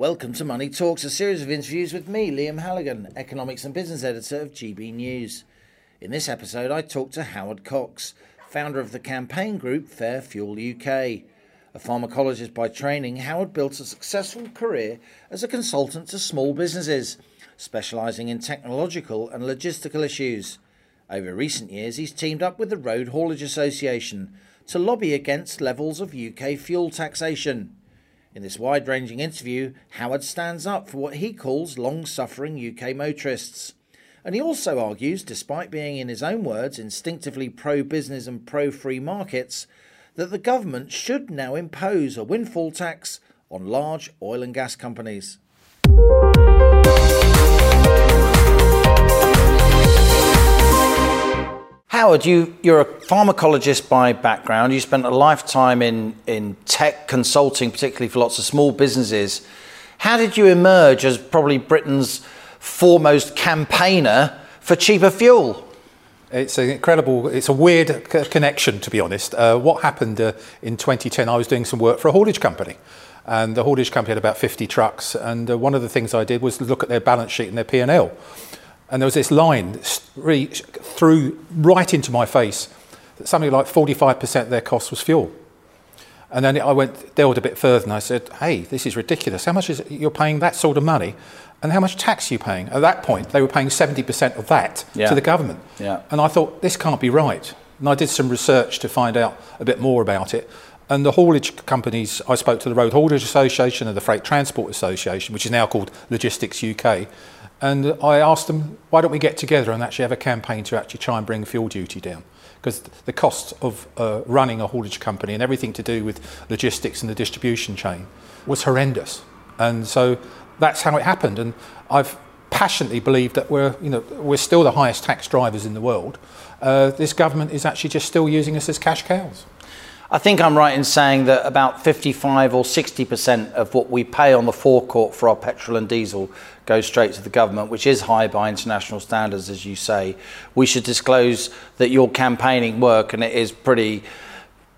Welcome to Money Talks, a series of interviews with me, Liam Halligan, Economics and Business Editor of GB News. In this episode, I talk to Howard Cox, founder of the campaign group Fair Fuel UK. A pharmacologist by training, Howard built a successful career as a consultant to small businesses, specialising in technological and logistical issues. Over recent years, he's teamed up with the Road Haulage Association to lobby against levels of UK fuel taxation. In this wide ranging interview, Howard stands up for what he calls long suffering UK motorists. And he also argues, despite being, in his own words, instinctively pro business and pro free markets, that the government should now impose a windfall tax on large oil and gas companies. Howard, you, you're a pharmacologist by background. You spent a lifetime in, in tech consulting, particularly for lots of small businesses. How did you emerge as probably Britain's foremost campaigner for cheaper fuel? It's an incredible, it's a weird connection, to be honest. Uh, what happened uh, in 2010, I was doing some work for a haulage company. And the haulage company had about 50 trucks. And uh, one of the things I did was look at their balance sheet and their P&L and there was this line really through right into my face that something like 45% of their cost was fuel. And then I went delved a bit further and I said, "Hey, this is ridiculous. How much is it, you're paying that sort of money, and how much tax are you paying?" At that point, they were paying 70% of that yeah. to the government. Yeah. And I thought this can't be right. And I did some research to find out a bit more about it. And the haulage companies, I spoke to the Road Haulage Association and the Freight Transport Association, which is now called Logistics UK, and I asked them, why don't we get together and actually have a campaign to actually try and bring fuel duty down? Because the cost of uh, running a haulage company and everything to do with logistics and the distribution chain was horrendous. And so that's how it happened. And I've passionately believed that we're, you know, we're still the highest tax drivers in the world. Uh, this government is actually just still using us as cash cows. I think I'm right in saying that about 55 or 60% of what we pay on the forecourt for our petrol and diesel goes straight to the government, which is high by international standards, as you say. We should disclose that your campaigning work, and it is pretty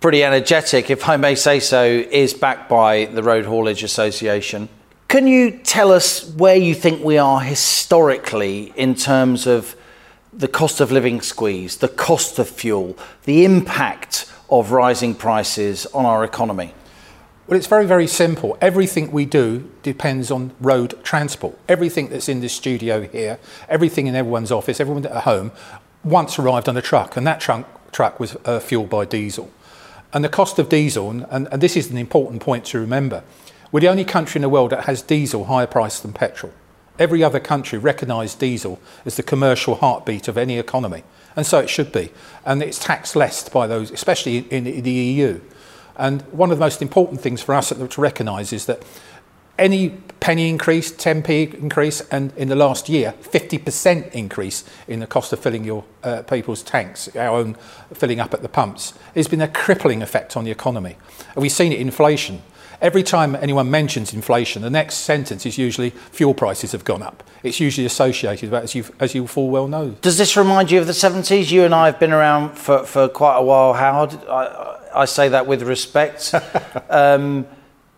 pretty energetic, if I may say so, is backed by the Road Haulage Association. Can you tell us where you think we are historically in terms of the cost of living squeeze, the cost of fuel, the impact of rising prices on our economy? Well, it's very, very simple. Everything we do depends on road transport. Everything that's in this studio here, everything in everyone's office, everyone at home, once arrived on a truck, and that trunk, truck was uh, fueled by diesel. And the cost of diesel, and, and this is an important point to remember, we're the only country in the world that has diesel higher priced than petrol. Every other country recognised diesel as the commercial heartbeat of any economy, and so it should be. And it's taxed less by those, especially in, in the EU. And one of the most important things for us to recognise is that any penny increase, 10p increase, and in the last year, 50% increase in the cost of filling your uh, people's tanks, our own filling up at the pumps, has been a crippling effect on the economy. And we've seen it in inflation. Every time anyone mentions inflation, the next sentence is usually fuel prices have gone up. It's usually associated with as you as you full well know. Does this remind you of the 70s? You and I have been around for, for quite a while, Howard. I, I say that with respect. um,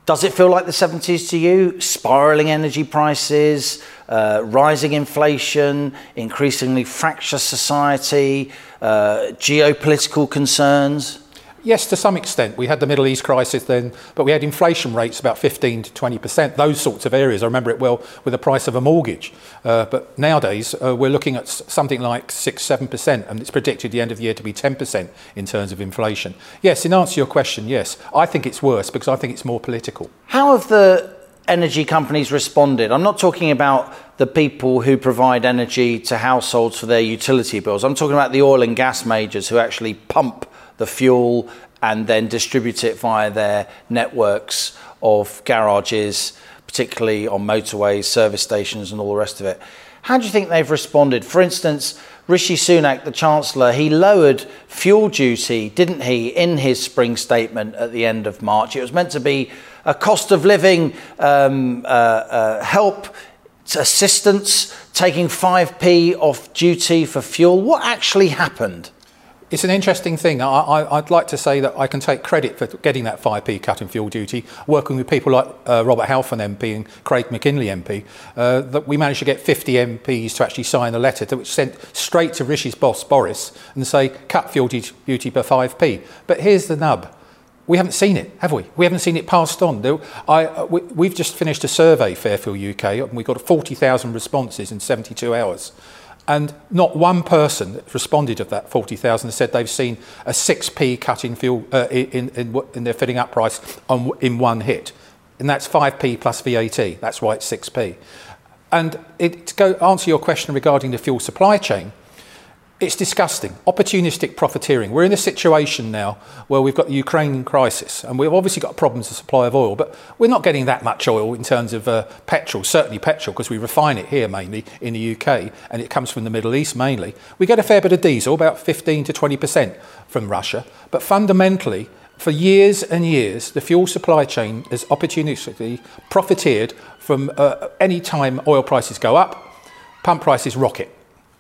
does it feel like the 70s to you? Spiraling energy prices, uh, rising inflation, increasingly fractious society, uh, geopolitical concerns? Yes, to some extent. We had the Middle East crisis then, but we had inflation rates about 15 to 20%, those sorts of areas. I remember it well with the price of a mortgage. Uh, but nowadays, uh, we're looking at something like 6 7%, and it's predicted the end of the year to be 10% in terms of inflation. Yes, in answer to your question, yes. I think it's worse because I think it's more political. How have the energy companies responded? I'm not talking about the people who provide energy to households for their utility bills. I'm talking about the oil and gas majors who actually pump the fuel and then distribute it via their networks of garages, particularly on motorways, service stations, and all the rest of it. How do you think they've responded? For instance, Rishi Sunak, the Chancellor, he lowered fuel duty, didn't he, in his spring statement at the end of March? It was meant to be a cost of living um, uh, uh, help, assistance, taking 5p off duty for fuel. What actually happened? It's an interesting thing. I, would like to say that I can take credit for getting that 5p cut in fuel duty, working with people like uh, Robert Halfon MP and Craig Mackinlay MP, uh, that we managed to get 50 MPs to actually sign a letter to, which sent straight to Rishi's boss, Boris, and say, cut fuel duty per 5p. But here's the nub. We haven't seen it, have we? We haven't seen it passed on. I, uh, we, have just finished a survey, Fairfuel UK, and we got 40,000 responses in 72 hours. And not one person responded of that 40,000 said they've seen a 6p cut in, fuel, uh, in, in, in, their filling up price on, in one hit. And that's 5p plus VAT. That's why it's 6p. And it, to go answer your question regarding the fuel supply chain, it's disgusting. Opportunistic profiteering. We're in a situation now where we've got the Ukraine crisis and we've obviously got problems of supply of oil, but we're not getting that much oil in terms of uh, petrol, certainly petrol, because we refine it here mainly in the UK and it comes from the Middle East mainly. We get a fair bit of diesel, about 15 to 20% from Russia, but fundamentally, for years and years, the fuel supply chain has opportunistically profiteered from uh, any time oil prices go up, pump prices rocket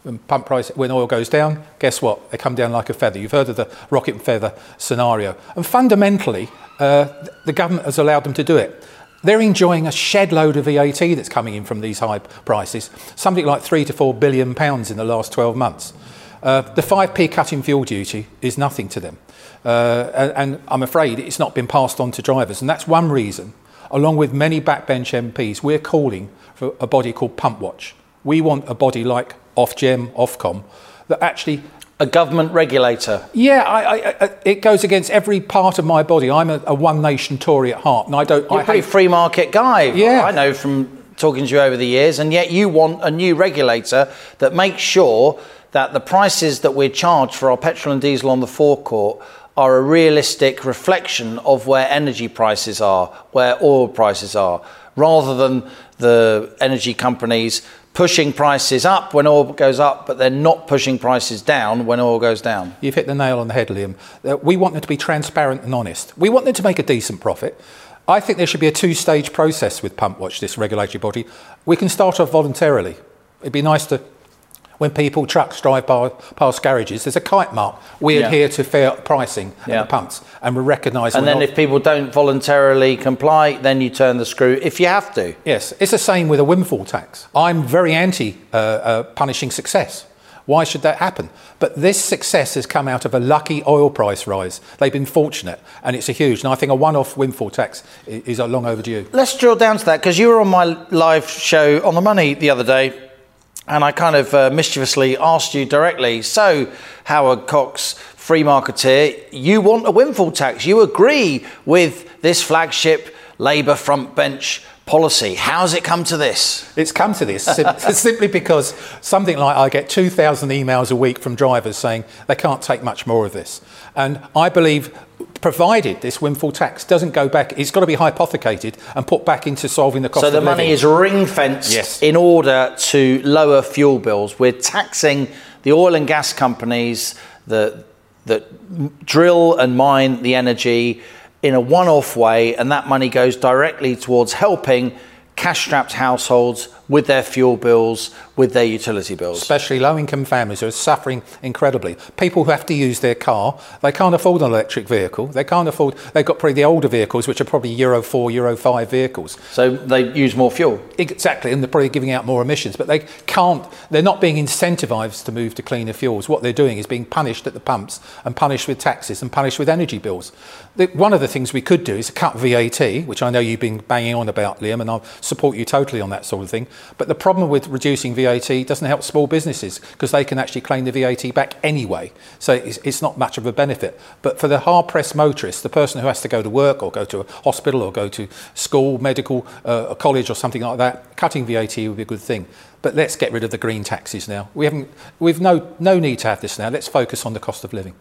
when pump price when oil goes down, guess what? They come down like a feather. You've heard of the rocket and feather scenario. And fundamentally, uh, the government has allowed them to do it. They're enjoying a shed load of VAT that's coming in from these high prices, something like three to four billion pounds in the last 12 months. Uh, the 5p cut in fuel duty is nothing to them. Uh, and, and I'm afraid it's not been passed on to drivers. And that's one reason, along with many backbench MPs, we're calling for a body called Pump Watch. We want a body like Ofgem, Ofcom, that actually a government regulator. Yeah, I, I, I, it goes against every part of my body. I'm a, a one nation Tory at heart, and I don't. You're I a pretty hate... free market guy. Yeah, I know from talking to you over the years, and yet you want a new regulator that makes sure that the prices that we're charged for our petrol and diesel on the forecourt are a realistic reflection of where energy prices are, where oil prices are, rather than the energy companies pushing prices up when oil goes up, but they're not pushing prices down when oil goes down. You've hit the nail on the head, Liam. Uh, we want them to be transparent and honest. We want them to make a decent profit. I think there should be a two stage process with Pump Watch, this regulatory body. We can start off voluntarily. It'd be nice to when people, trucks drive by, past garages, there's a kite mark. We yeah. adhere to fair pricing yeah. at the pumps and we recognise. And then not... if people don't voluntarily comply, then you turn the screw if you have to. Yes, it's the same with a windfall tax. I'm very anti uh, uh, punishing success. Why should that happen? But this success has come out of a lucky oil price rise. They've been fortunate, and it's a huge. And I think a one-off windfall tax is, is long overdue. Let's drill down to that because you were on my live show on the money the other day and I kind of uh, mischievously asked you directly, so Howard Cox, free marketeer, you want a windfall tax. You agree with this flagship Labour front bench policy. How's it come to this? It's come to this simply because something like I get 2,000 emails a week from drivers saying they can't take much more of this. And I believe provided this windfall tax doesn't go back, it's got to be hypothecated and put back into solving the cost so the money is ring fenced yes. in order to lower fuel bills. We're taxing the oil and gas companies that, that drill and mine the energy in a one off way, and that money goes directly towards helping cash strapped households with their fuel bills, with their utility bills. Especially low income families who are suffering incredibly. People who have to use their car, they can't afford an electric vehicle. They can't afford, they've got probably the older vehicles, which are probably Euro 4, Euro 5 vehicles. So they use more fuel. Exactly, and they're probably giving out more emissions. But they can't, they're not being incentivised to move to cleaner fuels. What they're doing is being punished at the pumps and punished with taxes and punished with energy bills. The, one of the things we could do is cut VAT, which I know you've been banging on about, Liam, and I support you totally on that sort of thing. But the problem with reducing VAT doesn't help small businesses because they can actually claim the VAT back anyway. So it's, it's not much of a benefit. But for the hard pressed motorist, the person who has to go to work or go to a hospital or go to school, medical, uh, a college or something like that, cutting VAT would be a good thing. But let's get rid of the green taxes now. We haven't, we've no, no need to have this now. Let's focus on the cost of living.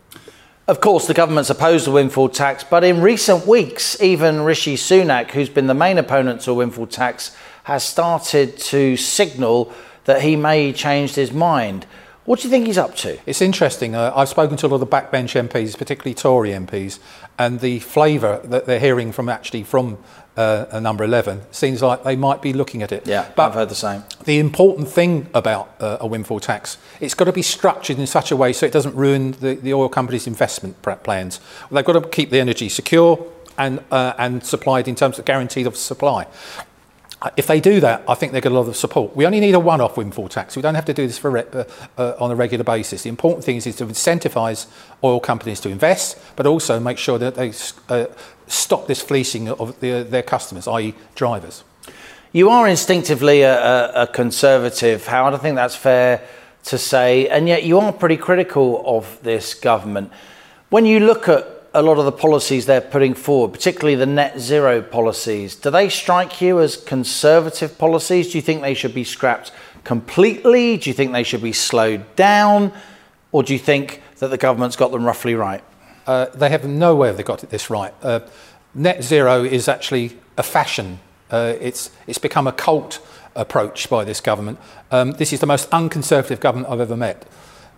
Of course, the government's opposed the windfall tax, but in recent weeks, even Rishi Sunak, who's been the main opponent to a windfall tax, has started to signal that he may change his mind. What do you think he's up to? It's interesting. Uh, I've spoken to a lot of the backbench MPs, particularly Tory MPs, and the flavour that they're hearing from actually from uh, a number 11, seems like they might be looking at it. Yeah, but I've heard the same. The important thing about uh, a windfall tax, it's got to be structured in such a way so it doesn't ruin the, the oil companies' investment plans. They've got to keep the energy secure and, uh, and supplied in terms of guaranteed of supply. Uh, if they do that, I think they get a lot of support. We only need a one-off windfall tax. We don't have to do this for uh, uh, on a regular basis. The important thing is, is to incentivise oil companies to invest, but also make sure that they uh, stop this fleecing of the, their customers, i.e., drivers. You are instinctively a, a, a conservative, Howard. I think that's fair to say, and yet you are pretty critical of this government. When you look at a lot of the policies they're putting forward, particularly the net zero policies, do they strike you as conservative policies? Do you think they should be scrapped completely? Do you think they should be slowed down? Or do you think that the government's got them roughly right? Uh, they have no way they got it this right. Uh, net zero is actually a fashion. Uh, it's, it's become a cult approach by this government. Um, this is the most unconservative government I've ever met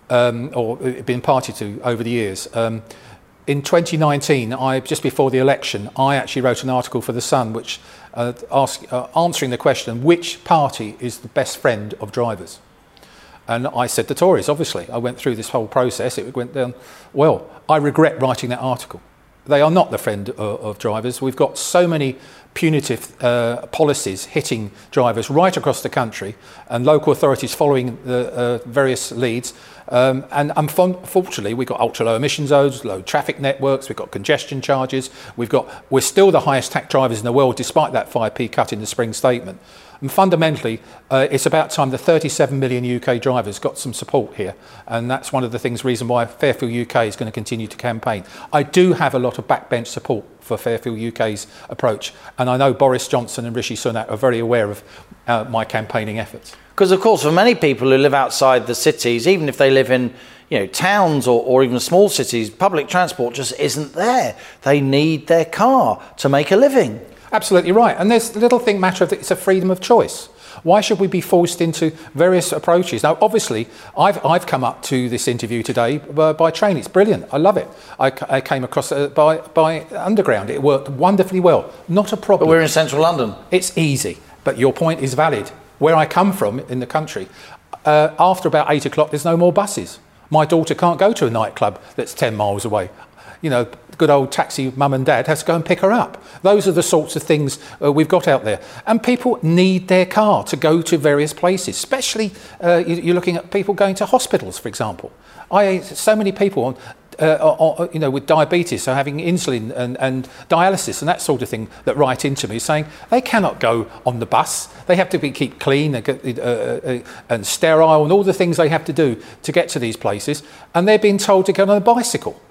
um, or been party to over the years. Um, in 2019, I, just before the election, I actually wrote an article for The Sun which uh, ask, uh, answering the question, which party is the best friend of drivers? And I said the Tories, obviously. I went through this whole process. It went down, well, I regret writing that article. They are not the friend of, of drivers. We've got so many punitive uh, policies hitting drivers right across the country and local authorities following the uh, various leads. Um, and unfortunately, we've got ultra low emission zones, low traffic networks, we've got congestion charges, we've got, we're still the highest tax drivers in the world despite that 5p cut in the spring statement. And fundamentally, uh, it's about time the 37 million UK drivers got some support here. And that's one of the things, reason why Fair Fuel UK is going to continue to campaign. I do have a lot of backbench support for Fair Fuel UK's approach. And I know Boris Johnson and Rishi Sunak are very aware of uh, my campaigning efforts. Because, of course, for many people who live outside the cities, even if they live in you know, towns or, or even small cities, public transport just isn't there. They need their car to make a living. Absolutely right. And there's the little thing matter of it's a freedom of choice. Why should we be forced into various approaches? Now, obviously, I've, I've come up to this interview today by, by train. It's brilliant. I love it. I, I came across it by, by underground. It worked wonderfully well. Not a problem. But we're in central London. It's easy. But your point is valid. Where I come from in the country, uh, after about eight o'clock, there's no more buses. My daughter can't go to a nightclub that's 10 miles away you know, good old taxi mum and dad has to go and pick her up. Those are the sorts of things uh, we've got out there. And people need their car to go to various places, especially uh, you, are looking at people going to hospitals, for example. I so many people on, uh, you know, with diabetes, so having insulin and, and dialysis and that sort of thing that write into me saying they cannot go on the bus. They have to be keep clean and, uh, uh, and sterile and all the things they have to do to get to these places. And they're being told to get on a bicycle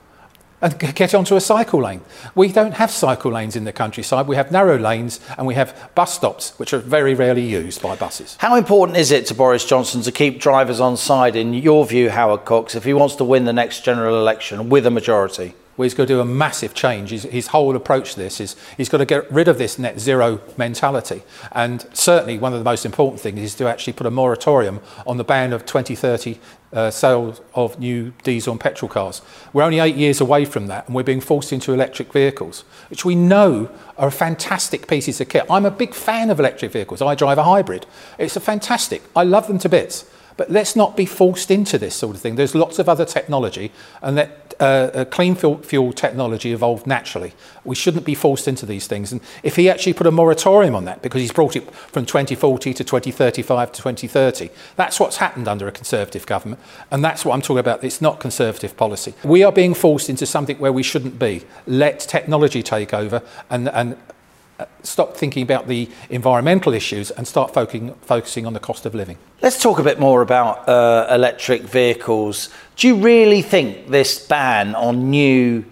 and get onto a cycle lane. We don't have cycle lanes in the countryside. We have narrow lanes and we have bus stops, which are very rarely used by buses. How important is it to Boris Johnson to keep drivers on side, in your view, Howard Cox, if he wants to win the next general election with a majority? Well, he's got to do a massive change. His, his, whole approach to this is he's got to get rid of this net zero mentality. And certainly, one of the most important things is to actually put a moratorium on the ban of 2030 uh, sales of new diesel and petrol cars. We're only eight years away from that, and we're being forced into electric vehicles, which we know are fantastic pieces of kit. I'm a big fan of electric vehicles. I drive a hybrid. It's a fantastic. I love them to bits. But let's not be forced into this sort of thing. There's lots of other technology, and that uh, uh, clean fuel, technology evolved naturally. We shouldn't be forced into these things. And if he actually put a moratorium on that, because he's brought it from 2040 to 2035 to 2030, that's what's happened under a Conservative government. And that's what I'm talking about. It's not Conservative policy. We are being forced into something where we shouldn't be. Let technology take over and, and stop thinking about the environmental issues and start focusing, focusing on the cost of living. Let's talk a bit more about uh, electric vehicles. Do you really think this ban on new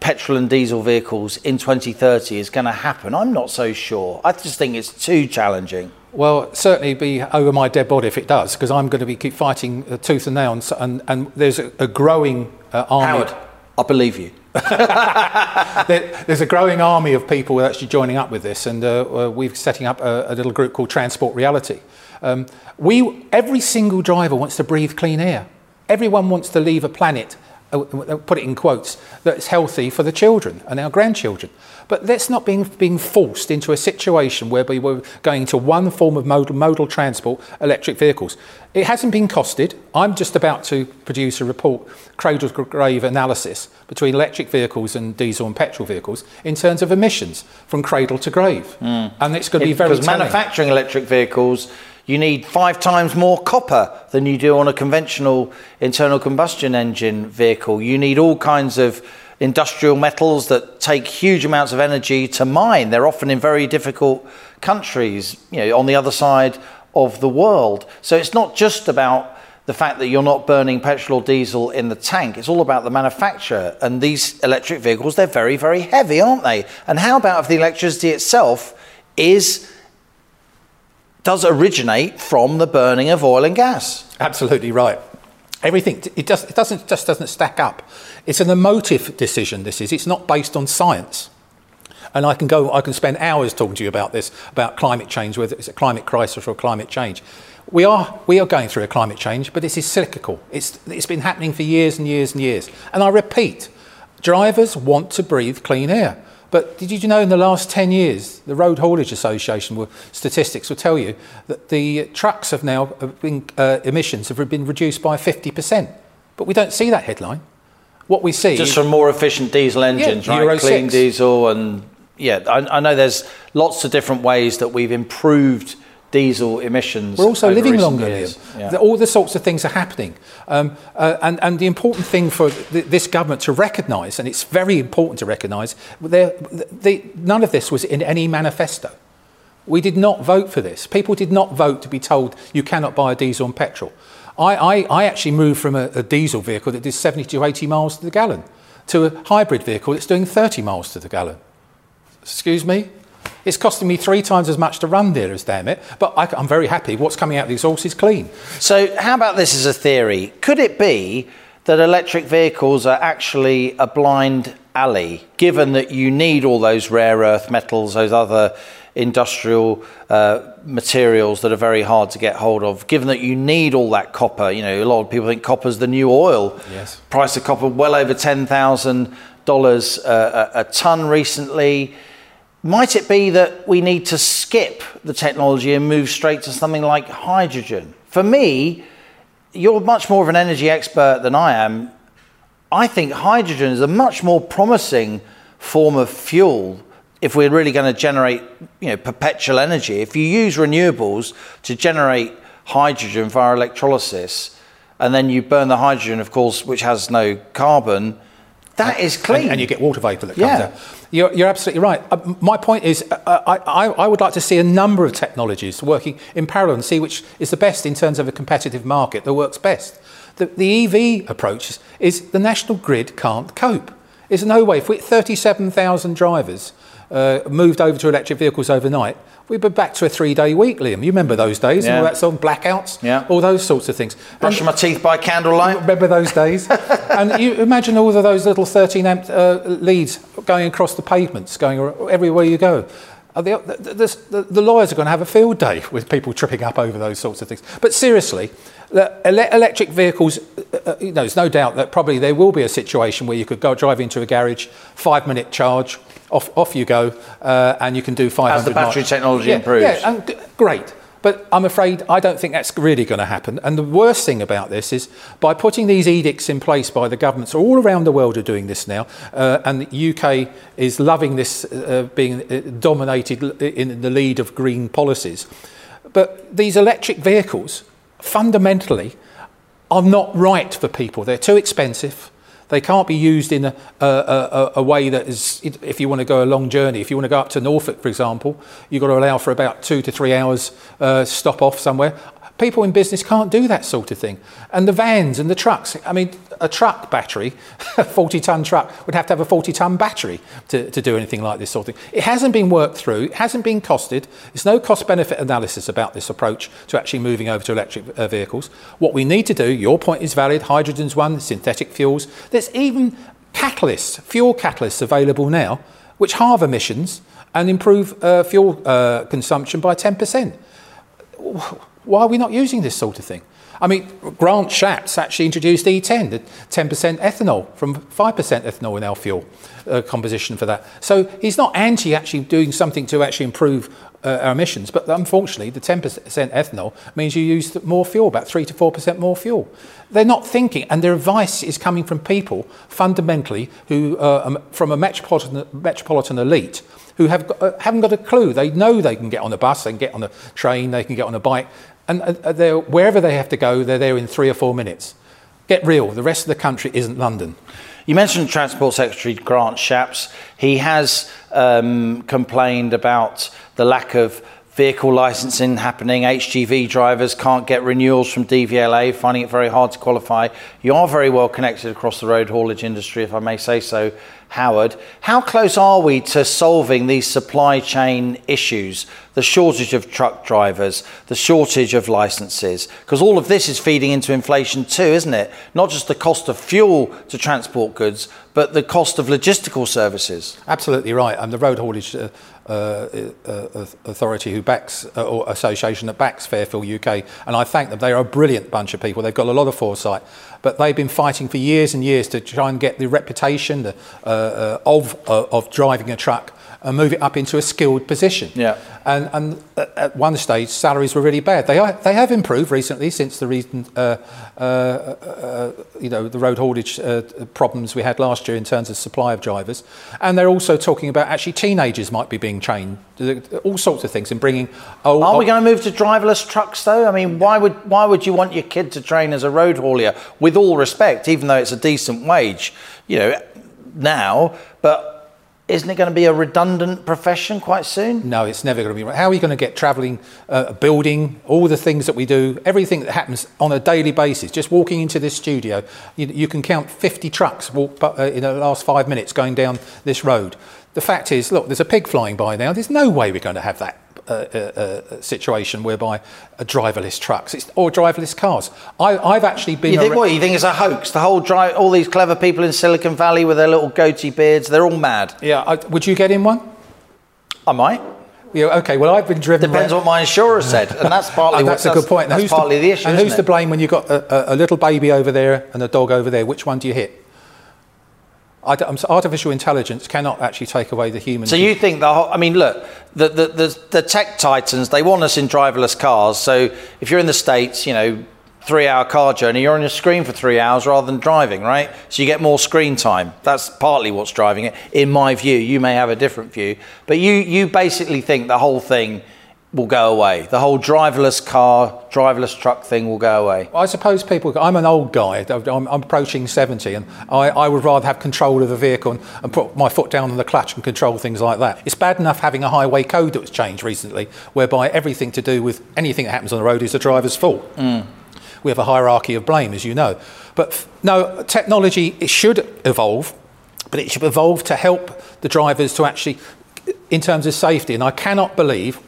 petrol and diesel vehicles in 2030 is going to happen? I'm not so sure. I just think it's too challenging. Well, certainly be over my dead body if it does, because I'm going to be keep fighting tooth and nail, and, and, and there's a, a growing uh, army. Howard, I believe you. There's a growing army of people who are actually joining up with this, and uh, uh, we're setting up a, a, little group called Transport Reality. Um, we, every single driver wants to breathe clean air. Everyone wants to leave a planet put it in quotes, that's healthy for the children and our grandchildren. But that's not being, being forced into a situation where we were going to one form of modal, modal transport, electric vehicles. It hasn't been costed. I'm just about to produce a report, cradle to grave analysis between electric vehicles and diesel and petrol vehicles in terms of emissions from cradle to grave. Mm. And it's going to be very Because manufacturing electric vehicles you need five times more copper than you do on a conventional internal combustion engine vehicle. You need all kinds of industrial metals that take huge amounts of energy to mine. They're often in very difficult countries, you know, on the other side of the world. So it's not just about the fact that you're not burning petrol or diesel in the tank. It's all about the manufacturer. And these electric vehicles, they're very, very heavy, aren't they? And how about if the electricity itself is does originate from the burning of oil and gas? Absolutely right. Everything it, does, it doesn't just doesn't stack up. It's an emotive decision. This is. It's not based on science. And I can go. I can spend hours talking to you about this, about climate change, whether it's a climate crisis or climate change. We are we are going through a climate change, but this is cyclical. It's it's been happening for years and years and years. And I repeat, drivers want to breathe clean air. But did you know in the last 10 years, the Road Haulage Association will, statistics will tell you that the trucks have now been, uh, emissions have been reduced by 50%. But we don't see that headline. What we see just from more efficient diesel engines, yeah, right? Euro Clean 6. diesel, and yeah, I, I know there's lots of different ways that we've improved diesel emissions. We're also living longer, Yeah. All the sorts of things are happening. Um, uh, and, and the important thing for th- this government to recognise, and it's very important to recognise, none of this was in any manifesto. We did not vote for this. People did not vote to be told you cannot buy a diesel and petrol. I, I, I actually moved from a, a diesel vehicle that did 70 to 80 miles to the gallon to a hybrid vehicle that's doing 30 miles to the gallon. Excuse me? It's costing me three times as much to run there as damn it, but I, am very happy. What's coming out of the exhaust is clean. So, how about this as a theory? Could it be that electric vehicles are actually a blind alley, given that you need all those rare earth metals, those other industrial uh, materials that are very hard to get hold of, given that you need all that copper? You know, a lot of people think copper's the new oil. Yes. Price of copper well over $10,000 uh, a, a ton recently. Might it be that we need to skip the technology and move straight to something like hydrogen? For me, you're much more of an energy expert than I am. I think hydrogen is a much more promising form of fuel if we're really going to generate you know, perpetual energy. If you use renewables to generate hydrogen via electrolysis, and then you burn the hydrogen, of course, which has no carbon, that is clean. And, and, you get water vapour that comes yeah. out. You're, you're, absolutely right. Uh, my point is, uh, uh, I, I, would like to see a number of technologies working in parallel and see which is the best in terms of a competitive market that works best. The, the EV approach is, is, the national grid can't cope. There's no way. If we 37,000 drivers uh, moved over to electric vehicles overnight, we'd be back to a three-day week, Liam. You remember those days? Yeah. All that sort of blackouts, yeah. all those sorts of things. Brushing and, my teeth by candlelight. Remember those days? and you imagine all of those little 13 amp uh, leads going across the pavements, going everywhere you go. Uh, the, the, the, the, lawyers are going to have a field day with people tripping up over those sorts of things. But seriously, electric vehicles, uh, uh, you know, there's no doubt that probably there will be a situation where you could go drive into a garage, five minute charge, off, off you go, uh, and you can do 500 As the battery miles. technology yeah, improves. Yeah, and great. But I'm afraid I don't think that's really going to happen. And the worst thing about this is by putting these edicts in place by the governments all around the world are doing this now, uh, and the UK is loving this uh, being uh, dominated in the lead of green policies. But these electric vehicles fundamentally are not right for people. They're too expensive. They can't be used in a, a, a, a, way that is, if you want to go a long journey, if you want to go up to Norfolk, for example, you've got to allow for about two to three hours uh, stop off somewhere. People in business can't do that sort of thing. And the vans and the trucks, I mean, a truck battery, a 40 ton truck, would have to have a 40 ton battery to, to do anything like this sort of thing. It hasn't been worked through, it hasn't been costed. There's no cost benefit analysis about this approach to actually moving over to electric uh, vehicles. What we need to do, your point is valid, hydrogen's one, synthetic fuels. There's even catalysts, fuel catalysts available now, which halve emissions and improve uh, fuel uh, consumption by 10%. Why are we not using this sort of thing? I mean, Grant Shapps actually introduced E10, the 10% ethanol from 5% ethanol in our fuel uh, composition for that. So he's not anti actually doing something to actually improve uh, our emissions, but unfortunately, the 10% ethanol means you use more fuel, about 3 to 4% more fuel. They're not thinking, and their advice is coming from people fundamentally who, uh, um, from a metropolitan, metropolitan elite, who have, uh, haven't got a clue. They know they can get on a bus, they can get on a train, they can get on a bike, and uh, wherever they have to go, they're there in three or four minutes. Get real, the rest of the country isn't London. You mentioned Transport Secretary Grant Shapps. He has um, complained about the lack of vehicle licensing happening. HGV drivers can't get renewals from DVLA, finding it very hard to qualify. You are very well connected across the road haulage industry, if I may say so, Howard. How close are we to solving these supply chain issues? The shortage of truck drivers, the shortage of licenses? Because all of this is feeding into inflation too, isn't it? Not just the cost of fuel to transport goods, but the cost of logistical services. Absolutely right. And the road haulage uh, uh, uh, authority who backs, uh, or association that backs Fair Fuel UK, and I thank them. They are a brilliant bunch of people. They've got a lot of foresight, but they've been fighting for years and years to try and get the reputation uh, uh, of, of driving a truck and move it up into a skilled position. Yeah. And, and at one stage, salaries were really bad. They, are, they have improved recently since the reason, uh, uh, uh, you know, the road haulage uh, problems we had last year in terms of supply of drivers. And they're also talking about actually teenagers might be being trained, all sorts of things, and bringing. Oh, Are we going to move to driverless trucks though? I mean, why would why would you want your kid to train as a road haulier? With all respect, even though it's a decent wage, you know, now, but isn't it going to be a redundant profession quite soon? No, it's never going to be. How are you going to get travelling, uh, building, all the things that we do, everything that happens on a daily basis? Just walking into this studio, you, you can count 50 trucks walk uh, in the last five minutes going down this road. The fact is, look, there's a pig flying by now. There's no way we're going to have that a, a, situation whereby a driverless trucks or driverless cars. I, have actually been. You think what? You think it's a hoax? The whole drive, all these clever people in Silicon Valley with their little goatee beards, they're all mad. Yeah. I, would you get in one? I might. Yeah, okay. Well, I've been driven. Depends what my insurer said, and that's partly. Uh, and that's what, a good point. That's, that's partly the issue. And who's it? to blame when you've got a, a, little baby over there and a dog over there? Which one do you hit? Artificial intelligence cannot actually take away the human. So you think the whole, I mean, look, the, the, the, the, tech titans, they want us in driverless cars. So if you're in the States, you know, three hour car journey, you're on your screen for three hours rather than driving, right? So you get more screen time. That's partly what's driving it, in my view. You may have a different view. But you, you basically think the whole thing will go away. The whole driverless car, driverless truck thing will go away. I suppose people, I'm an old guy, I'm, I'm approaching 70, and I, I, would rather have control of the vehicle and, and, put my foot down on the clutch and control things like that. It's bad enough having a highway code that was changed recently, whereby everything to do with anything that happens on the road is the driver's fault. Mm. We have a hierarchy of blame, as you know. But no, technology, it should evolve, but it should evolve to help the drivers to actually, in terms of safety. And I cannot believe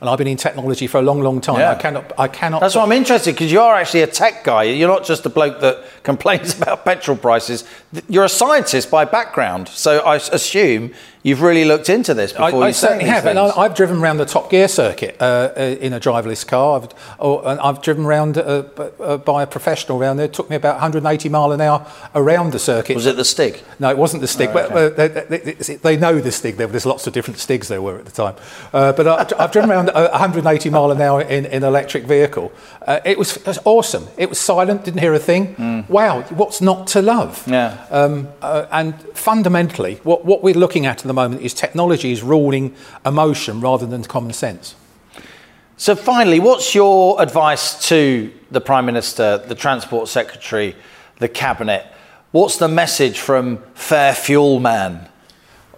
and I've been in technology for a long, long time. Yeah. I cannot, I cannot. That's why I'm interested because you are actually a tech guy. You're not just a bloke that complains about petrol prices. You're a scientist by background, so I assume you've really looked into this before I, I certainly have, things. and I, have driven around the Top Gear circuit uh, uh in a driverless car. I've, or, I've driven around uh, uh, by a professional around there. It took me about 180 mile an hour around the circuit. Was it the Stig? No, it wasn't the Stig. Oh, okay. but, they, they, they, know the Stig. There's lots of different Stigs there were at the time. Uh, but I, have driven around 180 mile an hour in an electric vehicle. Uh, it, was, it, was, awesome. It was silent. Didn't hear a thing. Mm. Wow, what's not to love? Yeah. Um, and fundamentally, what, what we're looking at at the moment is technology is ruling emotion rather than common sense. So, finally, what's your advice to the Prime Minister, the Transport Secretary, the Cabinet? What's the message from Fair Fuel Man?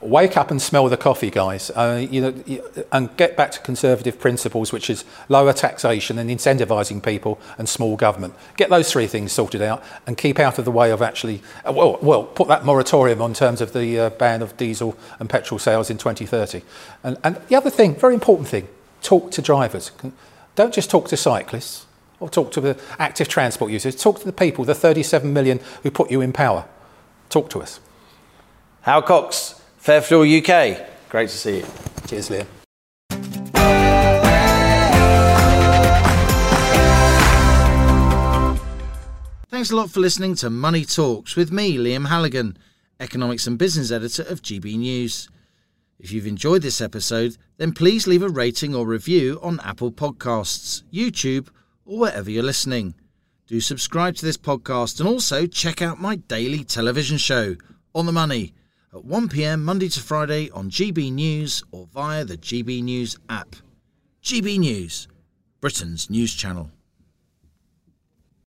Wake up and smell the coffee, guys. Uh, you know, and get back to conservative principles, which is lower taxation and incentivising people and small government. Get those three things sorted out and keep out of the way of actually, uh, well, well put that moratorium on terms of the uh, ban of diesel and petrol sales in 2030. And, and the other thing, very important thing, talk to drivers. Don't just talk to cyclists or talk to the active transport users. Talk to the people, the 37 million who put you in power. Talk to us. Hal Cox, Fairfuel UK. Great to see you. Cheers, Liam. Thanks a lot for listening to Money Talks with me, Liam Halligan, Economics and Business Editor of GB News. If you've enjoyed this episode, then please leave a rating or review on Apple Podcasts, YouTube, or wherever you're listening. Do subscribe to this podcast and also check out my daily television show, On the Money, at 1pm Monday to Friday on GB News or via the GB News app. GB News, Britain's news channel.